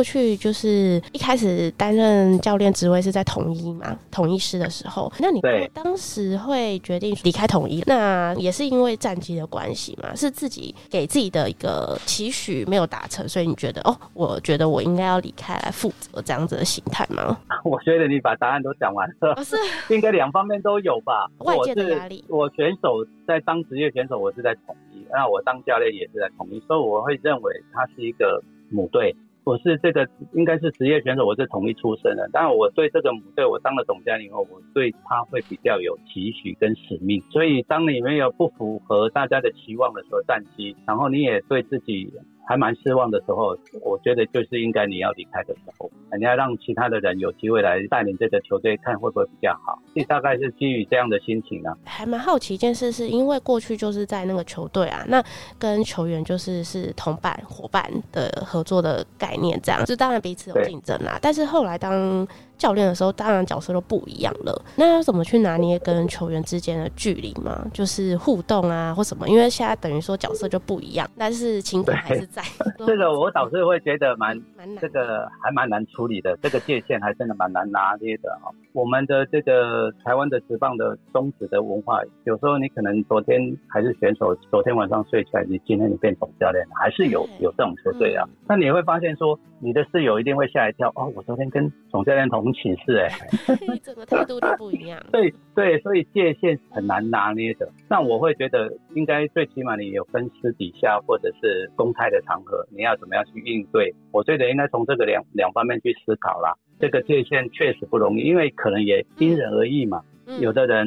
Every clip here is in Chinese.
过去就是一开始担任教练职位是在统一嘛，统一师的时候，那你当时会决定离开统一，那也是因为战绩的关系嘛？是自己给自己的一个期许没有达成，所以你觉得哦，我觉得我应该要离开来负责这样子的心态吗？我觉得你把答案都讲完了，不是 应该两方面都有吧？外界的压力，我选手在当职业选手，我是在统一，那我当教练也是在统一，所以我会认为他是一个母队。我是这个应该是职业选手，我是统一出身的。但，我对这个母队，我当了总教练以后，我对他会比较有期许跟使命。所以，当你没有不符合大家的期望的时候，战绩，然后你也对自己。还蛮失望的时候，我觉得就是应该你要离开的时候，你要让其他的人有机会来带领这个球队，看会不会比较好。这大概是基于这样的心情呢、啊。还蛮好奇一件事，是因为过去就是在那个球队啊，那跟球员就是是同伴伙伴的合作的概念，这样就当然彼此有竞争啦。但是后来当教练的时候，当然角色都不一样了。那要怎么去拿捏跟球员之间的距离嘛？就是互动啊，或什么？因为现在等于说角色就不一样，但是情感还是在。这个我倒是会觉得蛮，蛮难，这个还蛮难处理的。这个界限还真的蛮难拿捏的啊。我们的这个台湾的职棒的宗旨的文化，有时候你可能昨天还是选手，昨天晚上睡起来，你今天你变总教练，还是有有这种球队啊。那你会发现说，你的室友一定会吓一跳哦，我昨天跟总教练同寝室哎，整 个态度都不一样。对对，所以界限很难拿捏的。那我会觉得，应该最起码你有分私底下或者是公开的场合，你要怎么样去应对？我觉得应该从这个两两方面去思考啦。这个界限确实不容易，因为可能也因人而异嘛。有的人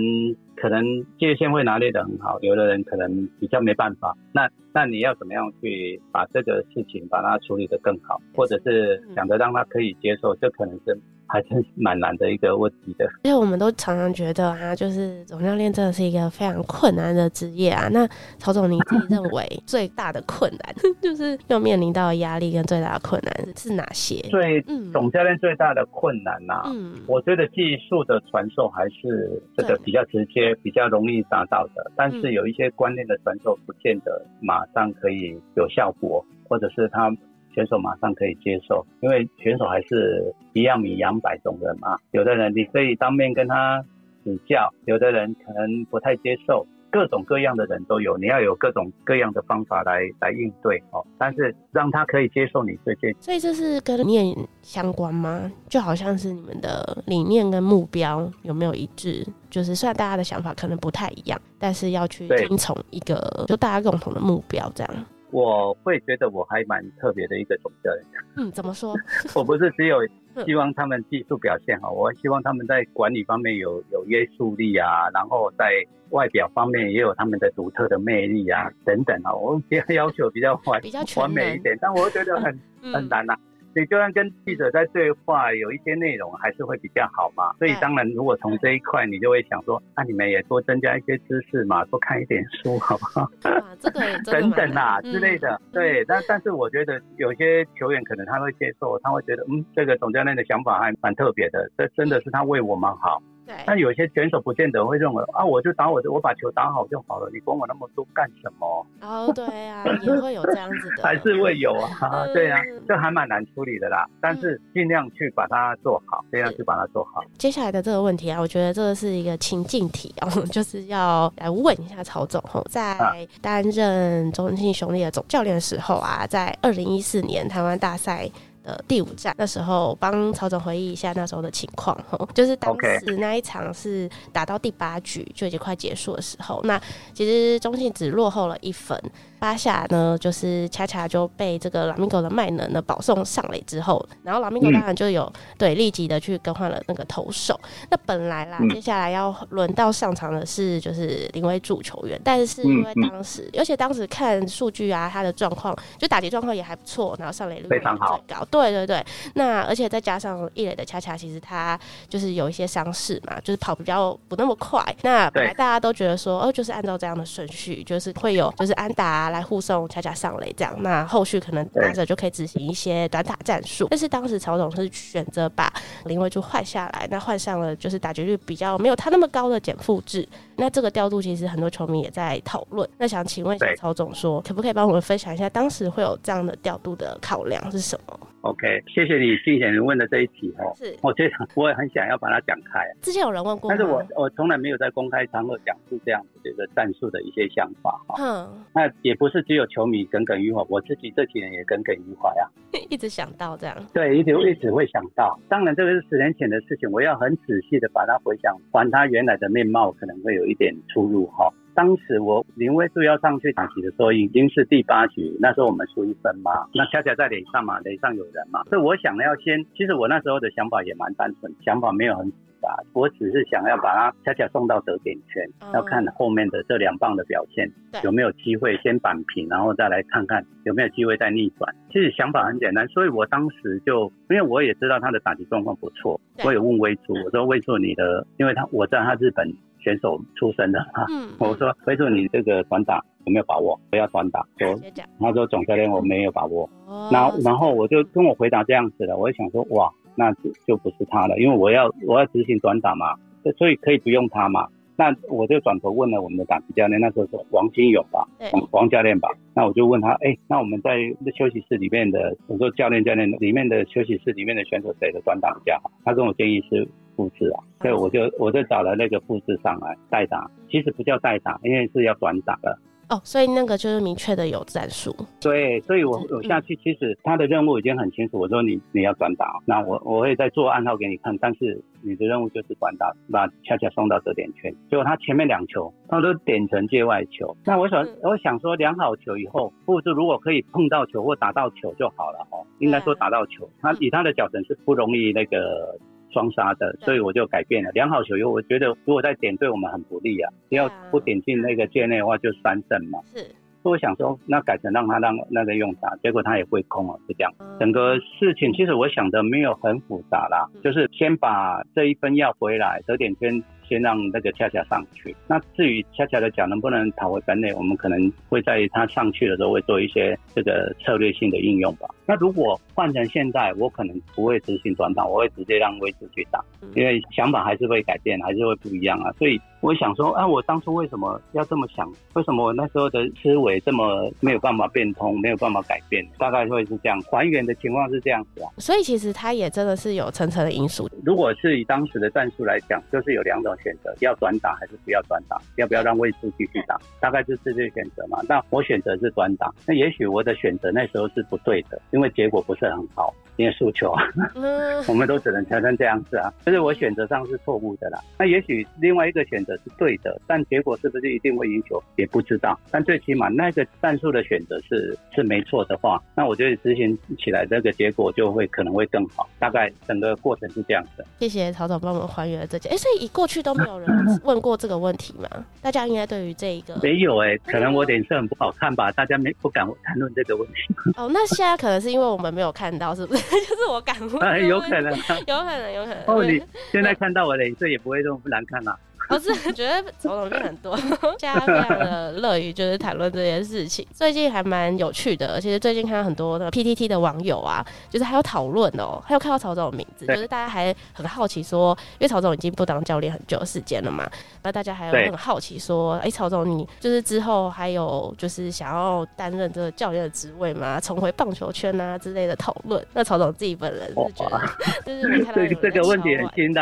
可能界限会拿捏的很好，有的人可能比较没办法。那那你要怎么样去把这个事情把它处理得更好，或者是想着让他可以接受，这可能是。还真是蛮难的一个问题的，因为我们都常常觉得啊，就是总教练真的是一个非常困难的职业啊。那曹总，你自己认为 最大的困难，就是要面临到的压力跟最大的困难是哪些？最，总教练最大的困难呐、啊，嗯，我觉得技术的传授还是这个比较直接、比较容易达到的，但是有一些观念的传授不见得马上可以有效果，或者是他。选手马上可以接受，因为选手还是一样米养百种人嘛。有的人你可以当面跟他指教，有的人可能不太接受，各种各样的人都有，你要有各种各样的方法来来应对哦。但是让他可以接受你这些，所以这是跟理念相关吗？就好像是你们的理念跟目标有没有一致？就是虽然大家的想法可能不太一样，但是要去听从一个就大家共同的目标这样。我会觉得我还蛮特别的一个总教练。嗯，怎么说？我不是只有希望他们技术表现好，我希望他们在管理方面有有约束力啊，然后在外表方面也有他们的独特的魅力啊，等等啊。我比较要求比较完比较完美一点，但我觉得很很难呐。你就算跟记者在对话，有一些内容还是会比较好嘛。所以当然，如果从这一块，你就会想说，那、啊、你们也多增加一些知识嘛，多看一点书，好不好？这个等等啊之类的。对，但但是我觉得有些球员可能他会接受，他会觉得，嗯，这个总教练的想法还蛮特别的，这真的是他为我们好。对，但有些选手不见得会认为啊，我就打我的，我把球打好就好了，你管我那么多干什么？哦，对啊，也会有这样子的，还是会有啊，嗯、对啊，这还蛮难处理的啦。但是尽量去把它做好，尽、嗯、量去把它做好。接下来的这个问题啊，我觉得这个是一个情境题哦，就是要来问一下曹总哦，在担任中信兄弟的总教练的时候啊，在二零一四年台湾大赛。的第五站，那时候帮曹总回忆一下那时候的情况，就是当时那一场是打到第八局就已经快结束的时候，那其实中信只落后了一分。八下呢，就是恰恰就被这个拉米狗的卖能呢保送上垒之后，然后拉米狗当然就有、嗯、对立即的去更换了那个投手。那本来啦，嗯、接下来要轮到上场的是就是林威助球员，但是因为当时，嗯、而且当时看数据啊，他的状况就打击状况也还不错，然后上垒率非常高。对对对，那而且再加上一垒的恰恰，其实他就是有一些伤势嘛，就是跑比较不那么快。那本来大家都觉得说，哦，就是按照这样的顺序，就是会有就是安达、啊。来护送恰恰上垒，这样那后续可能打者就可以执行一些短打战术。但是当时曹总是选择把林威柱换下来，那换上了就是打击率比较没有他那么高的简复制。那这个调度其实很多球迷也在讨论。那想请问一下曹总，说可不可以帮我们分享一下当时会有这样的调度的考量是什么？OK，谢谢你谢谢你问的这一题哦。是，我觉得我也很想要把它讲开。之前有人问过，但是我我从来没有在公开场合讲述这样子的一个战术的一些想法哈。嗯，那也不是只有球迷耿耿于怀，我自己这几年也耿耿于怀啊。一直想到这样。对，一直一直会想到。当然这个是十年前的事情，我要很仔细的把它回想，还它原来的面貌，可能会有一点出入哈。当时我林威助要上去打击的时候，已经是第八局，那时候我们输一分嘛，那恰恰在垒上嘛，垒上有人嘛，所以我想要先，其实我那时候的想法也蛮单纯，想法没有很复杂，我只是想要把他恰恰送到得点圈，要看后面的这两棒的表现有没有机会先扳平，然后再来看看有没有机会再逆转。其实想法很简单，所以我当时就，因为我也知道他的打击状况不错，我也问威助，我说威助你的，因为他我知道他日本。选手出身的哈，嗯、我说飞助你这个短打有没有把握？不要短打，说他说总教练我没有把握，哦、然后然后我就跟我回答这样子的，我就想说哇，那就就不是他了，因为我要我要执行短打嘛，所以可以不用他嘛。那我就转头问了我们的打击教练，那时候是王金勇吧，王王教练吧。那我就问他，哎、欸，那我们在休息室里面的，我说教练教练里面的休息室里面的选手谁的短打比较好？他跟我建议是。复制啊，所以我就我就找了那个复制上来代打，其实不叫代打，因为是要短打的。哦，所以那个就是明确的有战术。对，所以我我下去其实他的任务已经很清楚。我说你你要短打，那我我会再做暗号给你看，但是你的任务就是短打，把恰恰送到得点圈。结果他前面两球他都点成界外球，那我想我想说量好球以后，复制如果可以碰到球或打到球就好了哦。应该说打到球，他以他的脚程是不容易那个。双杀的，所以我就改变了。良好球以后，我觉得如果再点对我们很不利啊，只要不点进那个界内的话，就三胜嘛。是，所以我想说，那改成让他让那个用打，结果他也会空了，就这样。整个事情其实我想的没有很复杂啦，就是先把这一分要回来，得点圈。先让那个恰恰上去。那至于恰恰的脚能不能跑回本垒，我们可能会在他上去的时候会做一些这个策略性的应用吧。那如果换成现在，我可能不会执行短跑，我会直接让位置去打，因为想法还是会改变，还是会不一样啊。所以我想说，啊，我当初为什么要这么想？为什么我那时候的思维这么没有办法变通，没有办法改变？大概会是这样，还原的情况是这样子啊。所以其实他也真的是有层层的因素。如果是以当时的战术来讲，就是有两种。选择要短打还是不要短打？要不要让位置继续打？大概就是这些选择嘛。那我选择是短打。那也许我的选择那时候是不对的，因为结果不是很好。因为诉求啊，我们都只能承认这样子啊。就是我选择上是错误的啦。那也许另外一个选择是对的，但结果是不是一定会赢球也不知道。但最起码那个战术的选择是是没错的话，那我觉得执行起来这个结果就会可能会更好。大概整个过程是这样子。谢谢曹总帮我们还原了这件。哎，所以以过去都没有人问过这个问题吗？大家应该对于这一个没有哎、欸，可能我脸色很不好看吧，大家没不敢谈论这个问题。哦，那现在可能是因为我们没有看到，是不是？就是我敢问、啊，有可能，有可能，有可能。哦，你现在看到我的脸色也不会这么不难看啦。我 是觉得曹总就很多，现在非常的乐于就是谈论这件事情。最近还蛮有趣的，其实最近看到很多的 PTT 的网友啊，就是还有讨论哦，还有看到曹总的名字，就是大家还很好奇说，因为曹总已经不当教练很久的时间了嘛，那大家还有很好奇说，哎，曹总你就是之后还有就是想要担任这个教练的职位吗？重回棒球圈啊之类的讨论。那曹总自己本人是觉得，就是我看到这个问题很新的。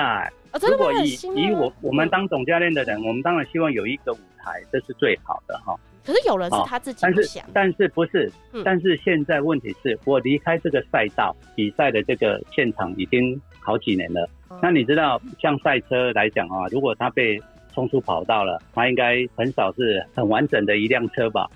如果以以我我们当总教练的人，我们当然希望有一个舞台，这是最好的哈。可是有人是他自己不想，哦、但是但是不是？嗯、但是现在问题是我离开这个赛道比赛的这个现场已经好几年了。嗯、那你知道，像赛车来讲啊，如果他被冲出跑道了，他应该很少是很完整的一辆车吧？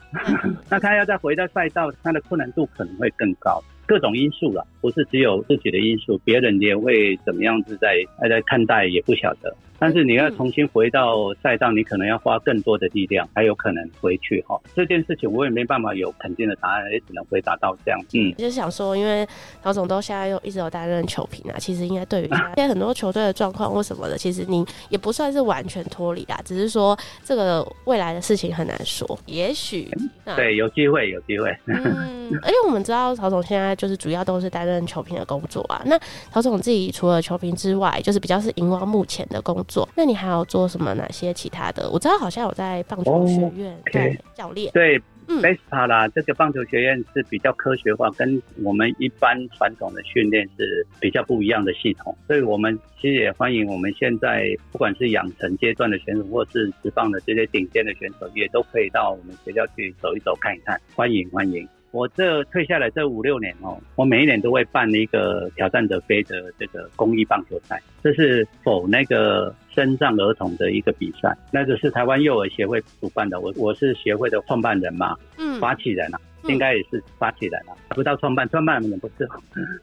嗯、那他要再回到赛道，他的困难度可能会更高。各种因素了，不是只有自己的因素，别人也会怎么样子在在看待也不晓得。但是你要重新回到赛道，你可能要花更多的力量，还有可能回去哈。这件事情我也没办法有肯定的答案，也只能回答到这样。嗯，就是想说，因为曹总都现在又一直有担任球评啊，其实应该对于现在很多球队的状况或什么的，其实你也不算是完全脱离啦，只是说这个未来的事情很难说，也许、嗯、对有机会有机会。嗯，而且我们知道曹总现在就是主要都是担任球评的工作啊。那曹总自己除了球评之外，就是比较是荧光幕前的工作。那你还有做什么？哪些其他的？我知道好像有在棒球学院对教练。对，BASEPA 啦，这个棒球学院是比较科学化，跟我们一般传统的训练是比较不一样的系统。所以我们其实也欢迎我们现在不管是养成阶段的选手，或是职棒的这些顶尖的选手，也都可以到我们学校去走一走、看一看。欢迎欢迎。我这退下来这五六年哦，我每一年都会办一个挑战者杯的这个公益棒球赛，这是否那个身障儿童的一个比赛，那个是台湾幼儿协会主办的，我我是协会的创办人嘛，嗯，发起人啊，嗯、应该也是发起人啊，不到创办，创办人不是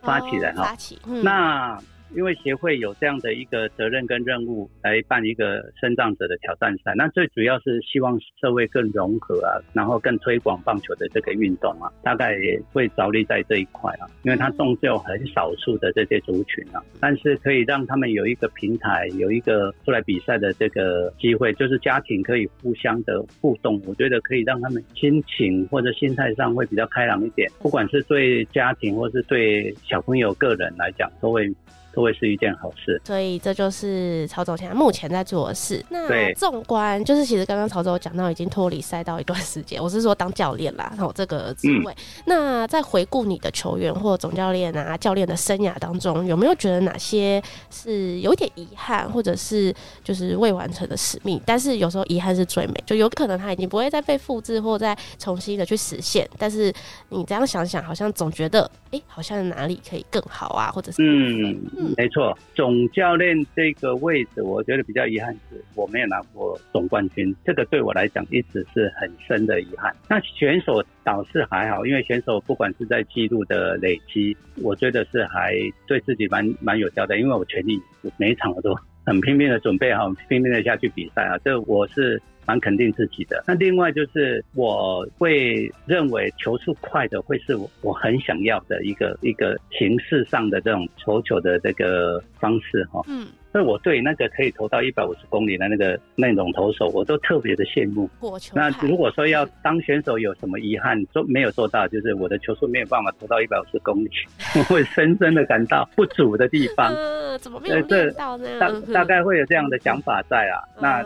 发起人啊，发起，嗯、那。因为协会有这样的一个责任跟任务来办一个身障者的挑战赛，那最主要是希望社会更融合啊，然后更推广棒球的这个运动啊，大概也会着力在这一块啊，因为它终究很少数的这些族群啊，但是可以让他们有一个平台，有一个出来比赛的这个机会，就是家庭可以互相的互动，我觉得可以让他们心情或者心态上会比较开朗一点，不管是对家庭或是对小朋友个人来讲，都会。都会是一件好事，所以这就是曹总现在目前在做的事。那纵观，就是其实刚刚曹总讲到已经脱离赛道一段时间，我是说当教练啦，然后这个职位。嗯、那在回顾你的球员或总教练啊、教练的生涯当中，有没有觉得哪些是有点遗憾，或者是就是未完成的使命？但是有时候遗憾是最美，就有可能他已经不会再被复制或再重新的去实现。但是你这样想想，好像总觉得，哎、欸，好像哪里可以更好啊，或者是嗯。没错，总教练这个位置，我觉得比较遗憾是我没有拿过总冠军，这个对我来讲一直是很深的遗憾。那选手倒是还好，因为选手不管是在记录的累积，我觉得是还对自己蛮蛮有交代，因为我全力每一场我都很拼命的准备好，拼命的下去比赛啊，这我是。蛮肯定自己的。那另外就是，我会认为球速快的会是我很想要的一个一个形式上的这种球球的这个方式哈。嗯。所以我对那个可以投到一百五十公里的那个那种投手，我都特别的羡慕。那如果说要当选手有什么遗憾，做没有做到，就是我的球速没有办法投到一百五十公里，我会深深的感到不足的地方。呃，怎么没有练到呢？大大概会有这样的想法在啊。那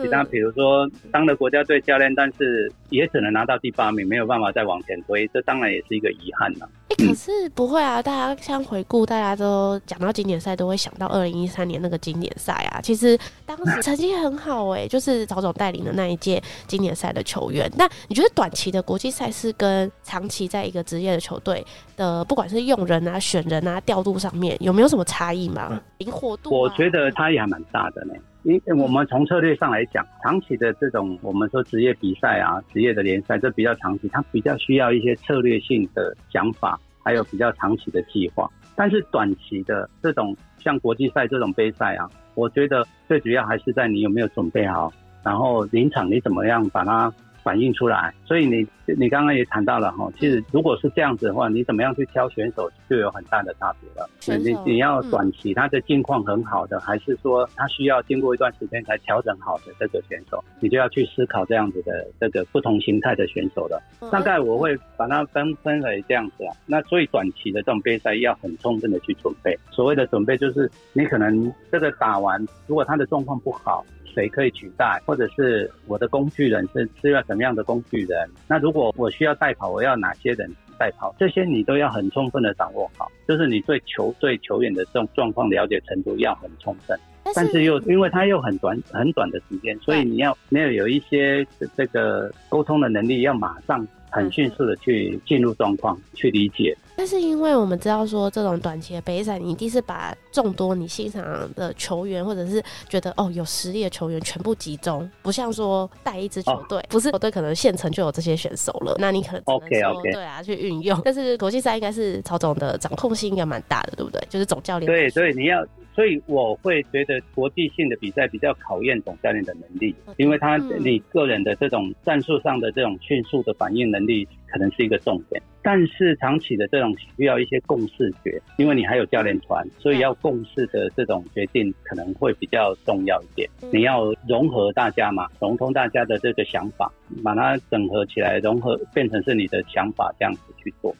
其他比如说当了国家队教练，但是也只能拿到第八名，没有办法再往前推，这当然也是一个遗憾了。哎，可是不会啊，大家像回顾，大家都讲到经典赛，都会想到二零一三年。那个经典赛啊，其实当时成绩很好哎、欸，就是曹总带领的那一届经典赛的球员。那你觉得短期的国际赛事跟长期在一个职业的球队的，不管是用人啊、选人啊、调度上面，有没有什么差异吗？灵活度、啊？我觉得差异还蛮大的呢。因为我们从策略上来讲，长期的这种我们说职业比赛啊、职业的联赛，这比较长期，它比较需要一些策略性的想法，还有比较长期的计划。但是短期的这种。像国际赛这种杯赛啊，我觉得最主要还是在你有没有准备好，然后临场你怎么样把它反映出来。所以你你刚刚也谈到了哈，其实如果是这样子的话，你怎么样去挑选手就有很大的差别了。手你你要短期他的境况很好的，还是说他需要经过一段时间才调整好的这个选手，你就要去思考这样子的这个不同形态的选手了。大概我会把它分分为这样子啊。那所以短期的这种杯赛要很充分的去准备。所谓的准备就是你可能这个打完，如果他的状况不好。谁可以取代，或者是我的工具人是是要什么样的工具人？那如果我需要代跑，我要哪些人代跑？这些你都要很充分的掌握好，就是你对球队球员的这种状况了解程度要很充分。但是又因为他又很短很短的时间，所以你要没有有一些这个沟通的能力，要马上很迅速的去进入状况，去理解。但是因为我们知道说，这种短期的杯赛，你一定是把众多你欣赏的球员，或者是觉得哦有实力的球员全部集中，不像说带一支球队，哦、不是球队可能现成就有这些选手了，那你可能只能说.对啊去运用。但是国际赛应该是曹总的掌控性应该蛮大的，对不对？就是总教练。对，所以你要。所以我会觉得国际性的比赛比较考验总教练的能力，因为他你个人的这种战术上的这种迅速的反应能力可能是一个重点，但是长期的这种需要一些共识决，因为你还有教练团，所以要共识的这种决定可能会比较重要一点。你要融合大家嘛，融通大家的这个想法，把它整合起来，融合变成是你的想法这样子去做。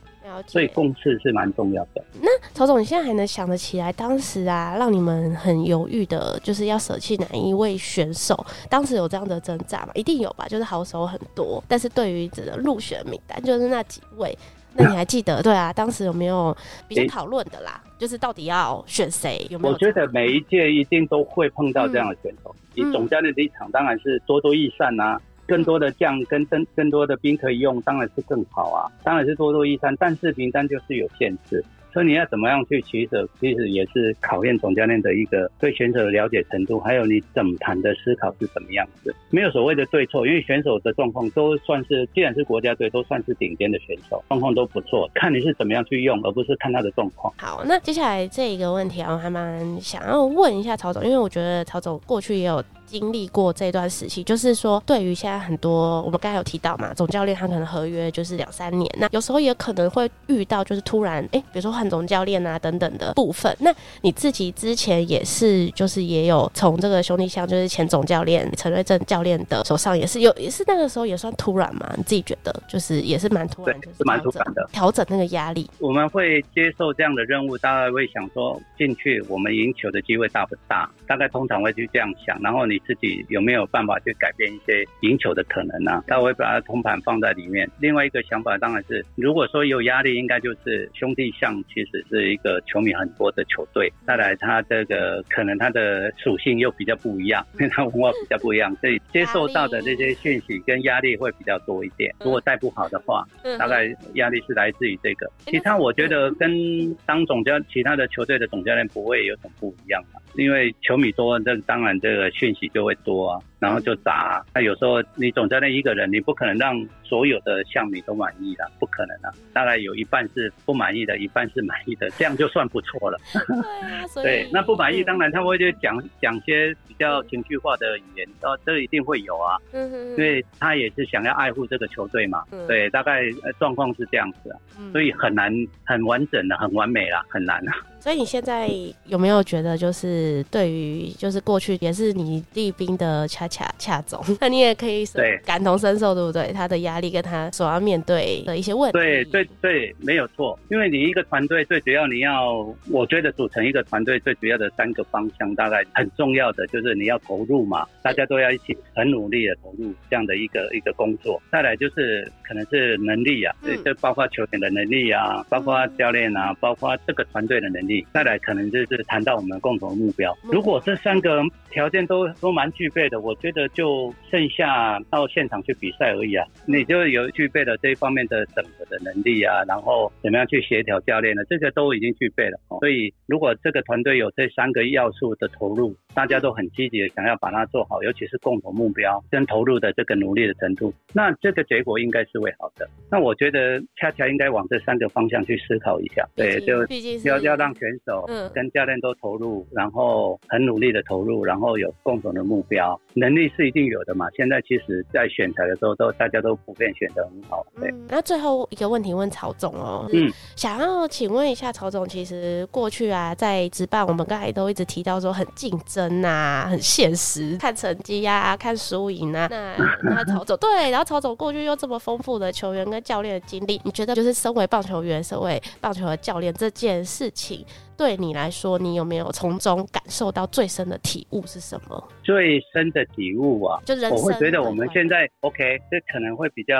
所以共识是蛮重要的。那曹总，你现在还能想得起来当时啊，让你们很犹豫的，就是要舍弃哪一位选手？当时有这样的挣扎吗？一定有吧，就是好手很多，但是对于这个入选名单，就是那几位，那你还记得？对啊，当时有没有比较讨论的啦？就是到底要选谁？有没有？我觉得每一届一定都会碰到这样的选手。你总教练的立场，当然是多多益善啊。更多的将跟更更多的兵可以用，当然是更好啊，当然是多多益善，但是名单就是有限制，所以你要怎么样去取舍，其实也是考验总教练的一个对选手的了解程度，还有你怎么谈的思考是怎么样子。没有所谓的对错，因为选手的状况都算是，既然是国家队，都算是顶尖的选手，状况都不错，看你是怎么样去用，而不是看他的状况。好，那接下来这一个问题啊，我还蛮想要问一下曹总，因为我觉得曹总过去也有。经历过这段时期，就是说，对于现在很多我们刚才有提到嘛，总教练他可能合约就是两三年，那有时候也可能会遇到就是突然哎、欸，比如说换总教练啊等等的部分。那你自己之前也是就是也有从这个兄弟象，就是前总教练陈瑞正教练的手上也是有，也是那个时候也算突然嘛？你自己觉得就是也是蛮突然，就是蛮突然的调整那个压力。我们会接受这样的任务，大概会想说进去我们赢球的机会大不大？大概通常会去这样想，然后你。自己有没有办法去改变一些赢球的可能呢？他会把他通盘放在里面。另外一个想法当然是，如果说有压力，应该就是兄弟象其实是一个球迷很多的球队。再来，他这个可能他的属性又比较不一样，因 为他文化比较不一样，所以接受到的这些讯息跟压力会比较多一点。如果带不好的话，大概压力是来自于这个。其他我觉得跟当总教其他的球队的总教练不会有什么不一样嘛。因为球迷多，这当然这个讯息就会多啊。然后就砸，那有时候你总在那一个人，你不可能让所有的象迷都满意的，不可能啊。大概有一半是不满意的，一半是满意的，这样就算不错了。对啊，所以对，那不满意当然他会就讲讲些比较情绪化的语言，哦，这一定会有啊。嗯哼。因为他也是想要爱护这个球队嘛。嗯。对，大概状况是这样子啊。嗯。所以很难很完整的很完美啦，很难啊。所以你现在有没有觉得，就是对于就是过去也是你立兵的恰恰恰总，那你也可以感同身受，对不对？他的压力跟他所要面对的一些问题。对对对，没有错。因为你一个团队最主要你要，我觉得组成一个团队最主要的三个方向，大概很重要的就是你要投入嘛，大家都要一起很努力的投入这样的一个一个工作。再来就是可能是能力啊，对，这包括球员的能力啊，包括教练啊，包括这个团队的能力。再来可能就是谈到我们共同的目标。如果这三个条件都都蛮具备的，我觉得就剩下到现场去比赛而已啊。你就有具备了这一方面的整合的能力啊，然后怎么样去协调教练呢？这些都已经具备了。所以如果这个团队有这三个要素的投入，大家都很积极的想要把它做好，尤其是共同目标跟投入的这个努力的程度，那这个结果应该是会好的。那我觉得恰恰应该往这三个方向去思考一下。对，就要要让选手跟教练都投入，然后很努力的投入，然后有共同的目标，能力是一定有的嘛。现在其实，在选材的时候，都大家都普遍选的很好。对，那最后一个问题问曹总哦，嗯，想要请问一下曹总，其实过去啊，在职棒，我们刚才都一直提到说很竞争呐，很现实，看成绩呀，看输赢啊。那 那曹总对，然后曹总过去又这么丰富的球员跟教练的经历，你觉得就是身为棒球员，身为棒球的教练这件事情？对你来说，你有没有从中感受到最深的体悟是什么？最深的体悟啊，就人生，我会觉得我们现在 OK，这可能会比较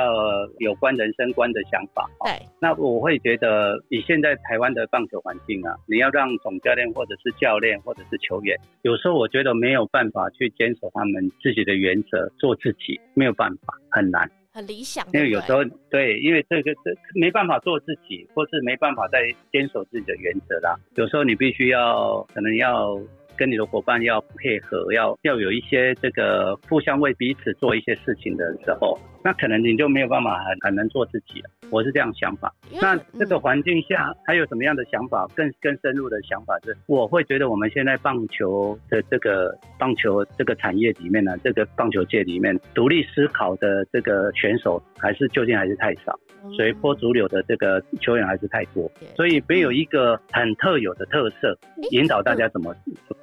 有关人生观的想法。对，那我会觉得以现在台湾的棒球环境啊，你要让总教练或者是教练或者是球员，有时候我觉得没有办法去坚守他们自己的原则，做自己，没有办法，很难。很理想，因为有时候对，因为这个这没办法做自己，或是没办法再坚守自己的原则啦。有时候你必须要，可能要跟你的伙伴要配合，要要有一些这个互相为彼此做一些事情的时候。那可能你就没有办法很很能做自己了，我是这样想法。那这个环境下还有什么样的想法？更更深入的想法是，我会觉得我们现在棒球的这个棒球这个产业里面呢，这个棒球界里面独立思考的这个选手还是究竟还是太少，随波逐流的这个球员还是太多，所以没有一个很特有的特色引导大家怎么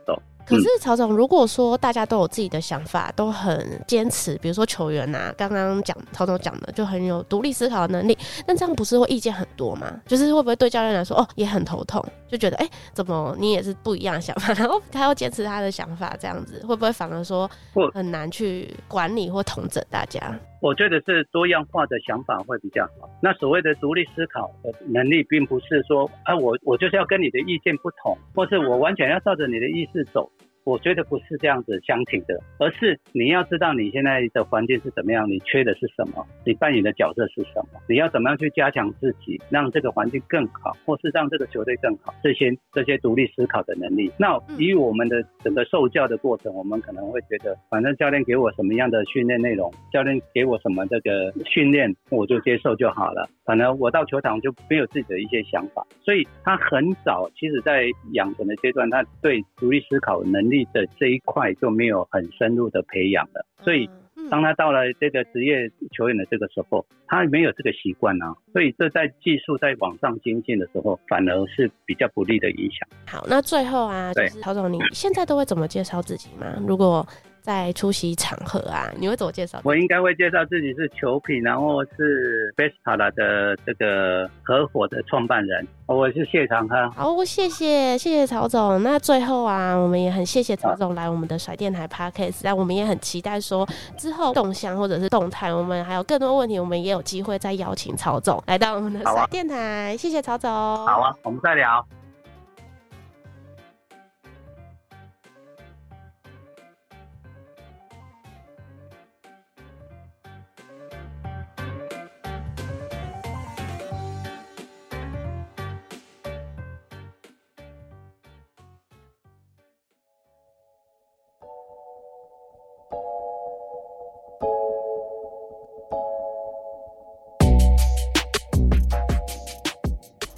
走。可是曹总，如果说大家都有自己的想法，都很坚持，比如说球员呐、啊，刚刚讲曹总讲的就很有独立思考的能力，那这样不是会意见很多吗？就是会不会对教练来说，哦，也很头痛，就觉得，哎、欸，怎么你也是不一样的想法，然后他要坚持他的想法，这样子会不会反而说很难去管理或统整大家？我觉得是多样化的想法会比较好。那所谓的独立思考的能力，并不是说，啊，我我就是要跟你的意见不同，或是我完全要照着你的意思走。我觉得不是这样子相挺的，而是你要知道你现在的环境是怎么样，你缺的是什么，你扮演的角色是什么，你要怎么样去加强自己，让这个环境更好，或是让这个球队更好，这些这些独立思考的能力。那以我们的整个受教的过程，我们可能会觉得，反正教练给我什么样的训练内容，教练给我什么这个训练，我就接受就好了。反正我到球场就没有自己的一些想法，所以他很早，其实在养成的阶段，他对独立思考能力。的这一块就没有很深入的培养了，所以当他到了这个职业球员的这个时候，他没有这个习惯啊，所以这在技术在往上精进的时候，反而是比较不利的影响。好，那最后啊，就是曹总，你现在都会怎么介绍自己吗？如果在出席场合啊，你会怎么介绍？我应该会介绍自己是球品，然后是 Bestala 的这个合伙的创办人，我是谢长亨。好，谢谢谢谢曹总。那最后啊，我们也很谢谢曹总来我们的甩电台 Podcast，那我们也很期待说之后动向或者是动态，我们还有更多问题，我们也有机会再邀请曹总来到我们的甩电台。啊、谢谢曹总。好啊，我们再聊。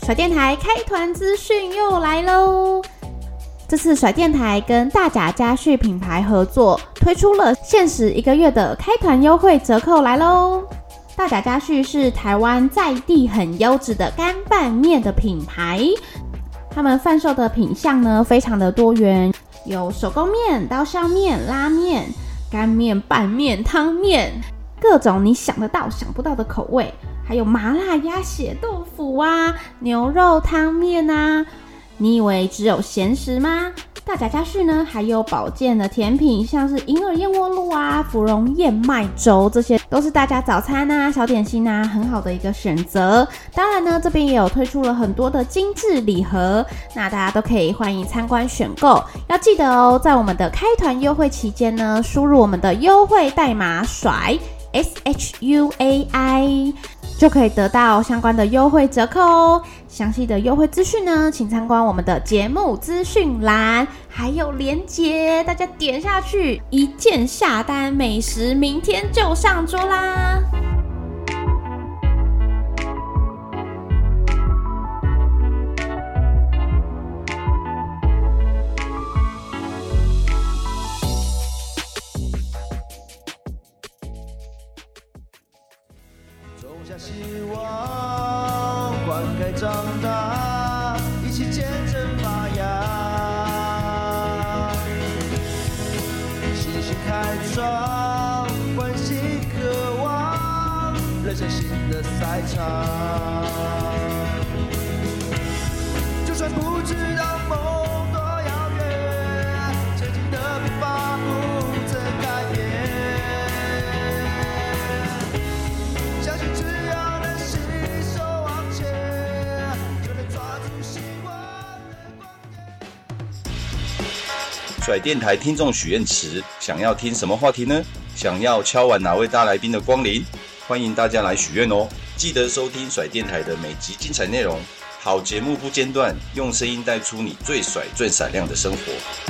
甩电台开团资讯又来喽！这次甩电台跟大甲家旭品牌合作，推出了限时一个月的开团优惠折扣来喽！大甲家旭是台湾在地很优质的干拌面的品牌，他们贩售的品项呢非常的多元，有手工面、刀削面、拉面、干面、拌面、汤面，各种你想得到、想不到的口味。还有麻辣鸭血豆腐啊，牛肉汤面啊，你以为只有咸食吗？大甲佳旭呢，还有保健的甜品，像是银耳燕窝露啊、芙蓉燕麦粥，这些都是大家早餐啊、小点心啊很好的一个选择。当然呢，这边也有推出了很多的精致礼盒，那大家都可以欢迎参观选购。要记得哦，在我们的开团优惠期间呢，输入我们的优惠代码甩 S H U A I。就可以得到相关的优惠折扣哦。详细的优惠资讯呢，请参观我们的节目资讯栏，还有链接，大家点下去，一键下单，美食明天就上桌啦！甩电台听众许愿池，想要听什么话题呢？想要敲完哪位大来宾的光临？欢迎大家来许愿哦！记得收听甩电台的每集精彩内容，好节目不间断用声音带出你最帅最闪亮的生活。